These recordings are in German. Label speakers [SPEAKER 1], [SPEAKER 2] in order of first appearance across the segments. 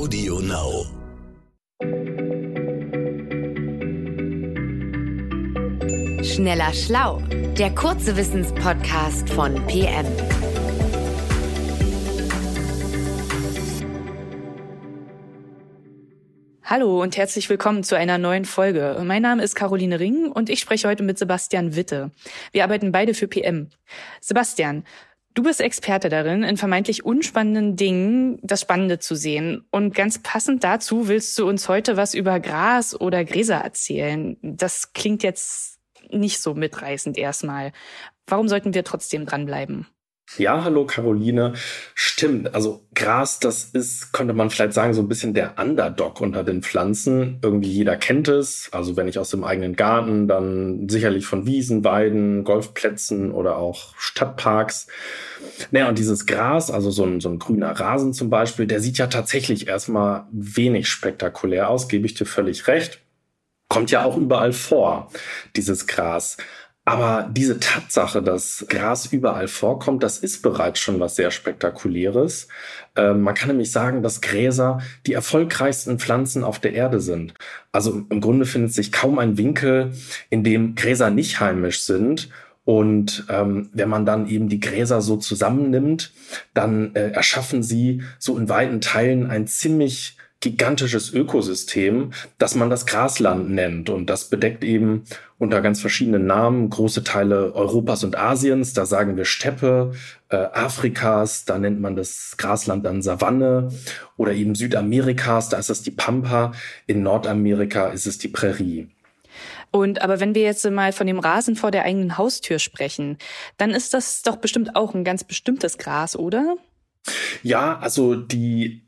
[SPEAKER 1] Audio Now.
[SPEAKER 2] Schneller Schlau, der kurze Wissenspodcast von PM.
[SPEAKER 3] Hallo und herzlich willkommen zu einer neuen Folge. Mein Name ist Caroline Ring und ich spreche heute mit Sebastian Witte. Wir arbeiten beide für PM. Sebastian, Du bist Experte darin, in vermeintlich unspannenden Dingen das Spannende zu sehen. Und ganz passend dazu willst du uns heute was über Gras oder Gräser erzählen. Das klingt jetzt nicht so mitreißend erstmal. Warum sollten wir trotzdem dranbleiben?
[SPEAKER 4] Ja, hallo Caroline. Stimmt. Also Gras, das ist, könnte man vielleicht sagen, so ein bisschen der Underdog unter den Pflanzen. Irgendwie jeder kennt es. Also wenn ich aus dem eigenen Garten, dann sicherlich von Wiesen, Weiden, Golfplätzen oder auch Stadtparks. Naja, und dieses Gras, also so ein, so ein grüner Rasen zum Beispiel, der sieht ja tatsächlich erstmal wenig spektakulär aus, gebe ich dir völlig recht. Kommt ja auch überall vor, dieses Gras. Aber diese Tatsache, dass Gras überall vorkommt, das ist bereits schon was sehr Spektakuläres. Ähm, man kann nämlich sagen, dass Gräser die erfolgreichsten Pflanzen auf der Erde sind. Also im Grunde findet sich kaum ein Winkel, in dem Gräser nicht heimisch sind. Und ähm, wenn man dann eben die Gräser so zusammennimmt, dann äh, erschaffen sie so in weiten Teilen ein ziemlich gigantisches Ökosystem, das man das Grasland nennt. Und das bedeckt eben unter ganz verschiedenen Namen große Teile Europas und Asiens. Da sagen wir Steppe, äh, Afrikas, da nennt man das Grasland dann Savanne oder eben Südamerikas, da ist es die Pampa. In Nordamerika ist es die Prärie.
[SPEAKER 3] Und aber wenn wir jetzt mal von dem Rasen vor der eigenen Haustür sprechen, dann ist das doch bestimmt auch ein ganz bestimmtes Gras, oder?
[SPEAKER 4] Ja, also die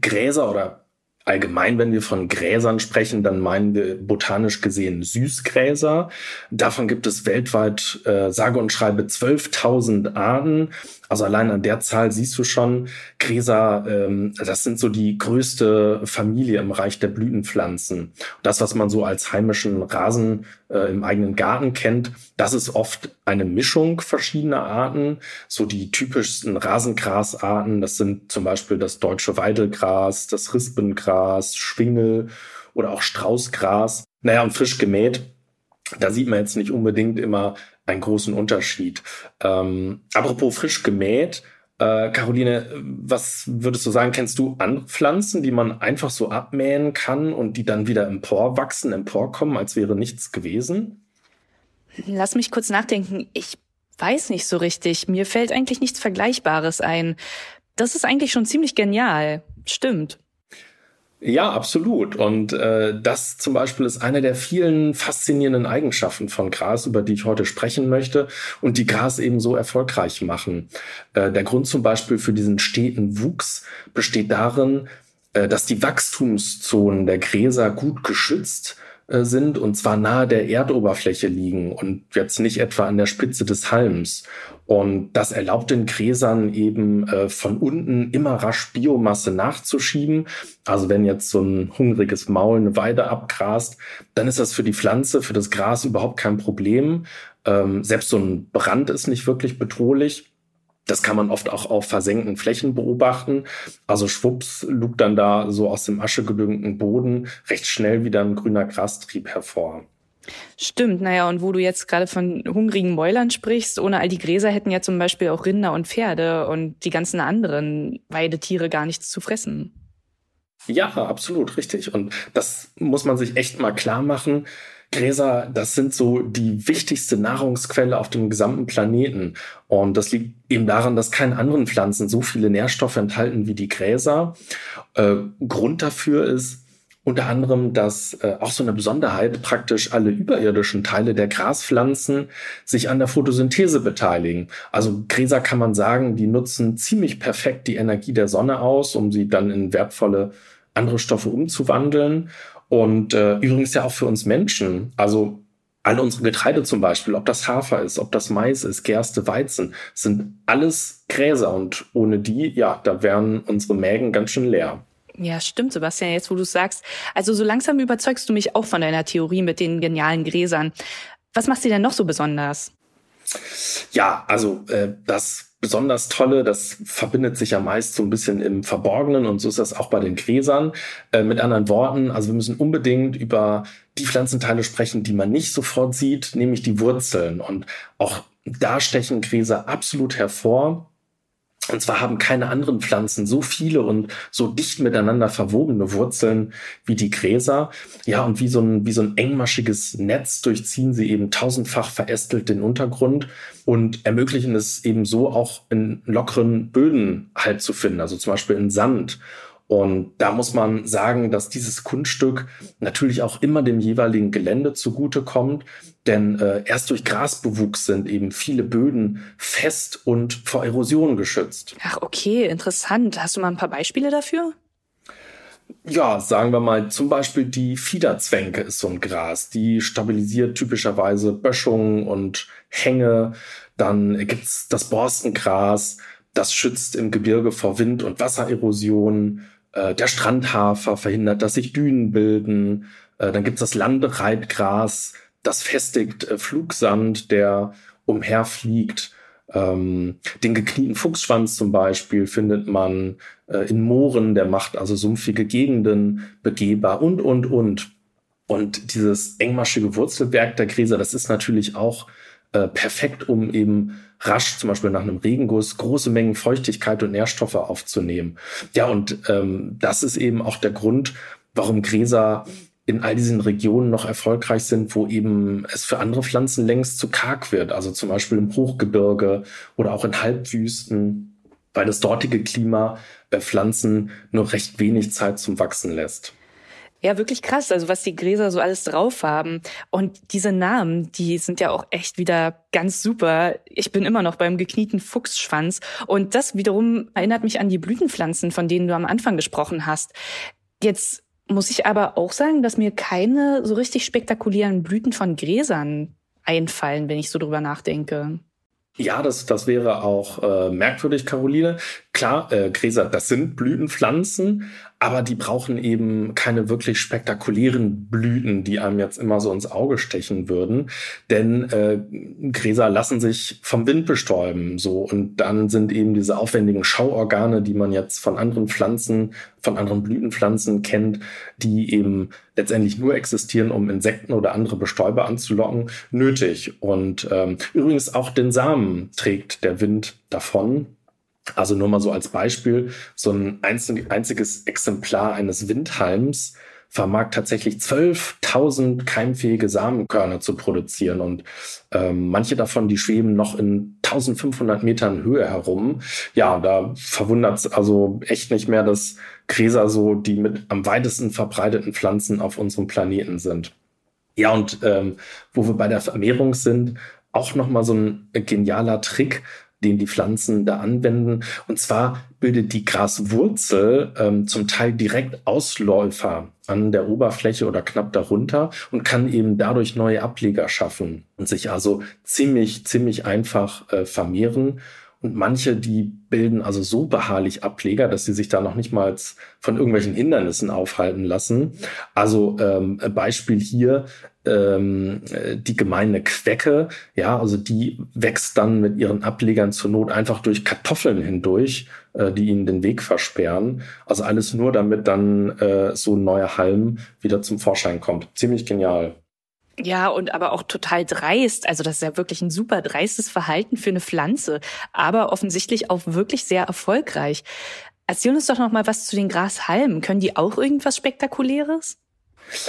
[SPEAKER 4] Gräser oder Allgemein, wenn wir von Gräsern sprechen, dann meinen wir botanisch gesehen Süßgräser. Davon gibt es weltweit äh, sage und schreibe 12.000 Arten. Also allein an der Zahl siehst du schon, Gräser, ähm, das sind so die größte Familie im Reich der Blütenpflanzen. Das, was man so als heimischen Rasen äh, im eigenen Garten kennt, das ist oft eine Mischung verschiedener Arten. So die typischsten Rasengrasarten, das sind zum Beispiel das deutsche Weidelgras, das Rispengras, Schwingel oder auch Straußgras. Naja, und frisch gemäht, da sieht man jetzt nicht unbedingt immer einen großen Unterschied. Ähm, apropos frisch gemäht, äh, Caroline, was würdest du sagen, kennst du andere Pflanzen, die man einfach so abmähen kann und die dann wieder emporwachsen, emporkommen, als wäre nichts gewesen?
[SPEAKER 3] Lass mich kurz nachdenken. Ich weiß nicht so richtig. Mir fällt eigentlich nichts Vergleichbares ein. Das ist eigentlich schon ziemlich genial. Stimmt.
[SPEAKER 4] Ja, absolut. Und äh, das zum Beispiel ist eine der vielen faszinierenden Eigenschaften von Gras, über die ich heute sprechen möchte und die Gras eben so erfolgreich machen. Äh, der Grund zum Beispiel für diesen steten Wuchs besteht darin, äh, dass die Wachstumszonen der Gräser gut geschützt sind und zwar nahe der Erdoberfläche liegen und jetzt nicht etwa an der Spitze des Halms. Und das erlaubt den Gräsern eben äh, von unten immer rasch Biomasse nachzuschieben. Also wenn jetzt so ein hungriges Maul eine Weide abgrast, dann ist das für die Pflanze, für das Gras überhaupt kein Problem. Ähm, selbst so ein Brand ist nicht wirklich bedrohlich. Das kann man oft auch auf versenkten Flächen beobachten. Also schwupps lugt dann da so aus dem aschegedüngten Boden recht schnell wieder ein grüner Grastrieb hervor.
[SPEAKER 3] Stimmt, naja, und wo du jetzt gerade von hungrigen Mäulern sprichst, ohne all die Gräser hätten ja zum Beispiel auch Rinder und Pferde und die ganzen anderen Weidetiere gar nichts zu fressen.
[SPEAKER 4] Ja, absolut, richtig. Und das muss man sich echt mal klar machen. Gräser, das sind so die wichtigste Nahrungsquelle auf dem gesamten Planeten. Und das liegt eben daran, dass keine anderen Pflanzen so viele Nährstoffe enthalten wie die Gräser. Äh, Grund dafür ist unter anderem, dass äh, auch so eine Besonderheit praktisch alle überirdischen Teile der Graspflanzen sich an der Photosynthese beteiligen. Also Gräser kann man sagen, die nutzen ziemlich perfekt die Energie der Sonne aus, um sie dann in wertvolle andere Stoffe umzuwandeln. Und äh, übrigens ja auch für uns Menschen. Also alle unsere Getreide zum Beispiel, ob das Hafer ist, ob das Mais ist, Gerste, Weizen, sind alles Gräser und ohne die, ja, da wären unsere Mägen ganz schön leer.
[SPEAKER 3] Ja, stimmt, Sebastian, jetzt wo du sagst. Also so langsam überzeugst du mich auch von deiner Theorie mit den genialen Gräsern. Was macht sie denn noch so besonders?
[SPEAKER 4] Ja, also äh, das besonders tolle, das verbindet sich ja meist so ein bisschen im Verborgenen und so ist das auch bei den Gräsern. Äh, mit anderen Worten, also wir müssen unbedingt über die Pflanzenteile sprechen, die man nicht sofort sieht, nämlich die Wurzeln. Und auch da stechen Gräser absolut hervor. Und zwar haben keine anderen Pflanzen so viele und so dicht miteinander verwobene Wurzeln wie die Gräser. Ja, und wie so ein, wie so ein engmaschiges Netz durchziehen sie eben tausendfach verästelt den Untergrund und ermöglichen es eben so auch in lockeren Böden halt zu finden, also zum Beispiel in Sand. Und da muss man sagen, dass dieses Kunststück natürlich auch immer dem jeweiligen Gelände zugutekommt, denn äh, erst durch Grasbewuchs sind eben viele Böden fest und vor Erosion geschützt.
[SPEAKER 3] Ach, okay, interessant. Hast du mal ein paar Beispiele dafür?
[SPEAKER 4] Ja, sagen wir mal, zum Beispiel die Fiederzwänke ist so ein Gras. Die stabilisiert typischerweise Böschungen und Hänge. Dann gibt's das Borstengras. Das schützt im Gebirge vor Wind- und Wassererosion. Äh, der Strandhafer verhindert, dass sich Dünen bilden. Äh, dann gibt's das Landereitgras, das festigt äh, Flugsand, der umherfliegt. Ähm, den geknieten Fuchsschwanz zum Beispiel findet man äh, in Mooren, der macht also sumpfige Gegenden begehbar und, und, und. Und dieses engmaschige Wurzelwerk der Gräser, das ist natürlich auch äh, perfekt, um eben rasch, zum Beispiel nach einem Regenguss, große Mengen Feuchtigkeit und Nährstoffe aufzunehmen. Ja, und ähm, das ist eben auch der Grund, warum Gräser in all diesen Regionen noch erfolgreich sind, wo eben es für andere Pflanzen längst zu karg wird. Also zum Beispiel im Hochgebirge oder auch in Halbwüsten, weil das dortige Klima bei Pflanzen nur recht wenig Zeit zum Wachsen lässt.
[SPEAKER 3] Ja, wirklich krass, also was die Gräser so alles drauf haben. Und diese Namen, die sind ja auch echt wieder ganz super. Ich bin immer noch beim geknieten Fuchsschwanz. Und das wiederum erinnert mich an die Blütenpflanzen, von denen du am Anfang gesprochen hast. Jetzt muss ich aber auch sagen, dass mir keine so richtig spektakulären Blüten von Gräsern einfallen, wenn ich so drüber nachdenke.
[SPEAKER 4] Ja, das, das wäre auch äh, merkwürdig, Caroline. Klar, äh, Gräser, das sind Blütenpflanzen, aber die brauchen eben keine wirklich spektakulären Blüten, die einem jetzt immer so ins Auge stechen würden. Denn äh, Gräser lassen sich vom Wind bestäuben. So und dann sind eben diese aufwendigen Schauorgane, die man jetzt von anderen Pflanzen, von anderen Blütenpflanzen kennt, die eben letztendlich nur existieren, um Insekten oder andere Bestäuber anzulocken, nötig. Und ähm, übrigens auch den Samen trägt der Wind davon. Also nur mal so als Beispiel, so ein einziges Exemplar eines Windhalms vermag tatsächlich 12.000 keimfähige Samenkörner zu produzieren und ähm, manche davon, die schweben noch in 1500 Metern Höhe herum. Ja, da verwundert es also echt nicht mehr, dass Gräser so die mit am weitesten verbreiteten Pflanzen auf unserem Planeten sind. Ja, und ähm, wo wir bei der Vermehrung sind, auch nochmal so ein genialer Trick, den die Pflanzen da anwenden. Und zwar bildet die Graswurzel ähm, zum Teil direkt Ausläufer an der Oberfläche oder knapp darunter und kann eben dadurch neue Ableger schaffen und sich also ziemlich, ziemlich einfach äh, vermehren. Und manche, die bilden also so beharrlich Ableger, dass sie sich da noch nicht mal von irgendwelchen Hindernissen aufhalten lassen. Also ähm, Beispiel hier, ähm, die gemeine Quecke, ja, also die wächst dann mit ihren Ablegern zur Not einfach durch Kartoffeln hindurch, äh, die ihnen den Weg versperren. Also alles nur, damit dann äh, so ein neuer Halm wieder zum Vorschein kommt. Ziemlich genial.
[SPEAKER 3] Ja, und aber auch total dreist. Also das ist ja wirklich ein super dreistes Verhalten für eine Pflanze, aber offensichtlich auch wirklich sehr erfolgreich. Erzähl uns doch noch mal was zu den Grashalmen. Können die auch irgendwas Spektakuläres?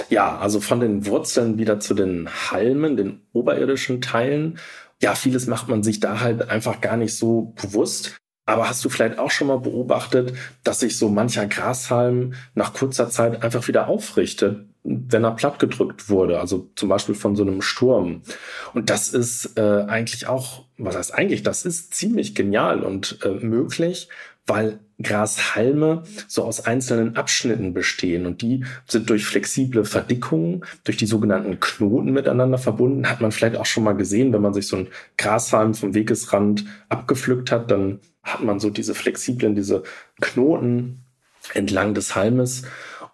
[SPEAKER 4] Ja, also von den Wurzeln wieder zu den Halmen, den oberirdischen Teilen. Ja, vieles macht man sich da halt einfach gar nicht so bewusst. Aber hast du vielleicht auch schon mal beobachtet, dass sich so mancher Grashalm nach kurzer Zeit einfach wieder aufrichtet? wenn er plattgedrückt wurde, also zum Beispiel von so einem Sturm. Und das ist äh, eigentlich auch, was heißt eigentlich, das ist ziemlich genial und äh, möglich, weil Grashalme so aus einzelnen Abschnitten bestehen und die sind durch flexible Verdickungen, durch die sogenannten Knoten miteinander verbunden. Hat man vielleicht auch schon mal gesehen, wenn man sich so einen Grashalm vom Wegesrand abgepflückt hat, dann hat man so diese flexiblen, diese Knoten entlang des Halmes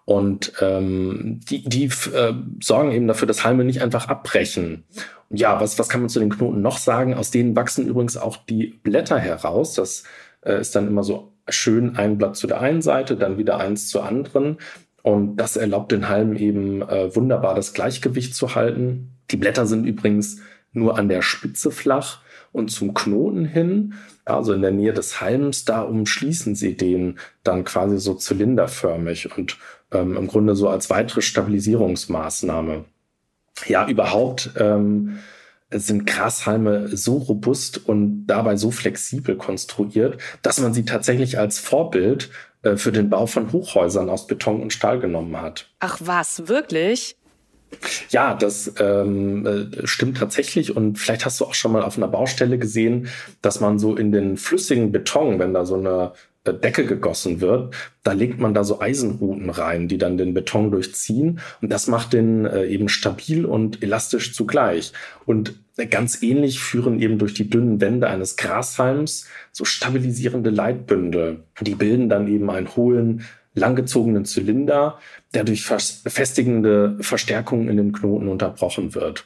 [SPEAKER 4] Und ähm, die, die äh, sorgen eben dafür, dass Halme nicht einfach abbrechen. Ja, was, was kann man zu den Knoten noch sagen? Aus denen wachsen übrigens auch die Blätter heraus. Das äh, ist dann immer so schön ein Blatt zu der einen Seite, dann wieder eins zur anderen. Und das erlaubt den Halmen eben äh, wunderbar das Gleichgewicht zu halten. Die Blätter sind übrigens nur an der Spitze flach und zum Knoten hin, also in der Nähe des Halms, da umschließen sie den dann quasi so zylinderförmig und ähm, im Grunde so als weitere Stabilisierungsmaßnahme. Ja, überhaupt ähm, sind Grashalme so robust und dabei so flexibel konstruiert, dass man sie tatsächlich als Vorbild äh, für den Bau von Hochhäusern aus Beton und Stahl genommen hat.
[SPEAKER 3] Ach was, wirklich?
[SPEAKER 4] Ja, das ähm, äh, stimmt tatsächlich. Und vielleicht hast du auch schon mal auf einer Baustelle gesehen, dass man so in den flüssigen Beton, wenn da so eine Decke gegossen wird, da legt man da so Eisenruten rein, die dann den Beton durchziehen. Und das macht den äh, eben stabil und elastisch zugleich. Und ganz ähnlich führen eben durch die dünnen Wände eines Grashalms so stabilisierende Leitbündel. Die bilden dann eben einen hohlen, langgezogenen Zylinder, der durch festigende Verstärkungen in den Knoten unterbrochen wird.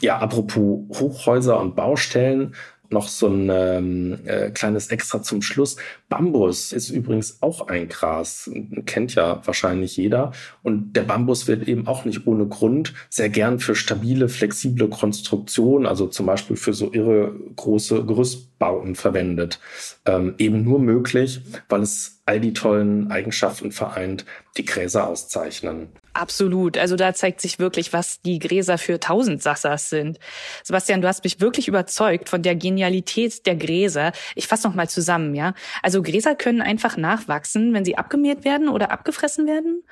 [SPEAKER 4] Ja, apropos Hochhäuser und Baustellen, noch so ein ähm, äh, kleines Extra zum Schluss. Bambus ist übrigens auch ein Gras, kennt ja wahrscheinlich jeder. Und der Bambus wird eben auch nicht ohne Grund sehr gern für stabile, flexible Konstruktionen, also zum Beispiel für so irre große Gerüstbauten verwendet. Ähm, eben nur möglich, weil es all die tollen Eigenschaften vereint, die Gräser auszeichnen.
[SPEAKER 3] Absolut. Also da zeigt sich wirklich, was die Gräser für Tausendsassers sind. Sebastian, du hast mich wirklich überzeugt von der Genialität der Gräser. Ich fasse noch mal zusammen, ja. Also Gräser können einfach nachwachsen, wenn sie abgemäht werden oder abgefressen werden.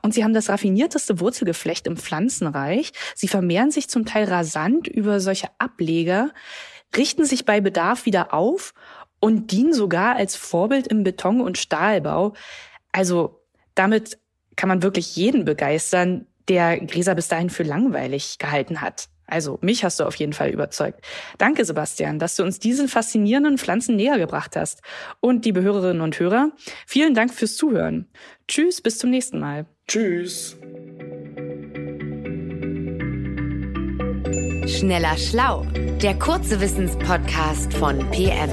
[SPEAKER 3] Und sie haben das raffinierteste Wurzelgeflecht im Pflanzenreich. Sie vermehren sich zum Teil rasant über solche Ableger, richten sich bei Bedarf wieder auf und dienen sogar als Vorbild im Beton- und Stahlbau. Also damit kann man wirklich jeden begeistern, der Gräser bis dahin für langweilig gehalten hat. Also mich hast du auf jeden Fall überzeugt. Danke, Sebastian, dass du uns diesen faszinierenden Pflanzen näher gebracht hast. Und liebe Hörerinnen und Hörer, vielen Dank fürs Zuhören. Tschüss, bis zum nächsten Mal.
[SPEAKER 4] Tschüss.
[SPEAKER 2] Schneller Schlau, der kurze Wissenspodcast von PM.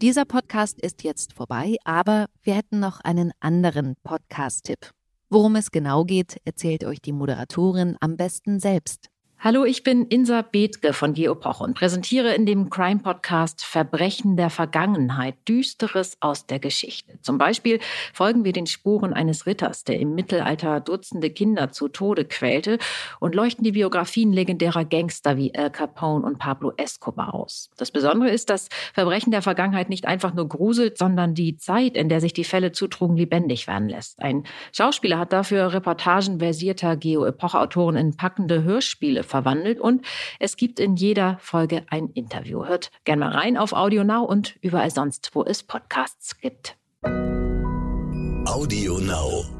[SPEAKER 1] Dieser Podcast ist jetzt vorbei, aber wir hätten noch einen anderen Podcast-Tipp. Worum es genau geht, erzählt euch die Moderatorin am besten selbst.
[SPEAKER 5] Hallo, ich bin Insa Bethke von Geopoch und präsentiere in dem Crime-Podcast Verbrechen der Vergangenheit, Düsteres aus der Geschichte. Zum Beispiel folgen wir den Spuren eines Ritters, der im Mittelalter Dutzende Kinder zu Tode quälte und leuchten die Biografien legendärer Gangster wie Al Capone und Pablo Escobar aus. Das Besondere ist, dass Verbrechen der Vergangenheit nicht einfach nur gruselt, sondern die Zeit, in der sich die Fälle zutrugen, lebendig werden lässt. Ein Schauspieler hat dafür Reportagen versierter Geo-Epoch-Autoren in packende Hörspiele verwandelt und es gibt in jeder Folge ein Interview. Hört gerne mal rein auf Audio Now und überall sonst, wo es Podcasts gibt.
[SPEAKER 6] Audio Now.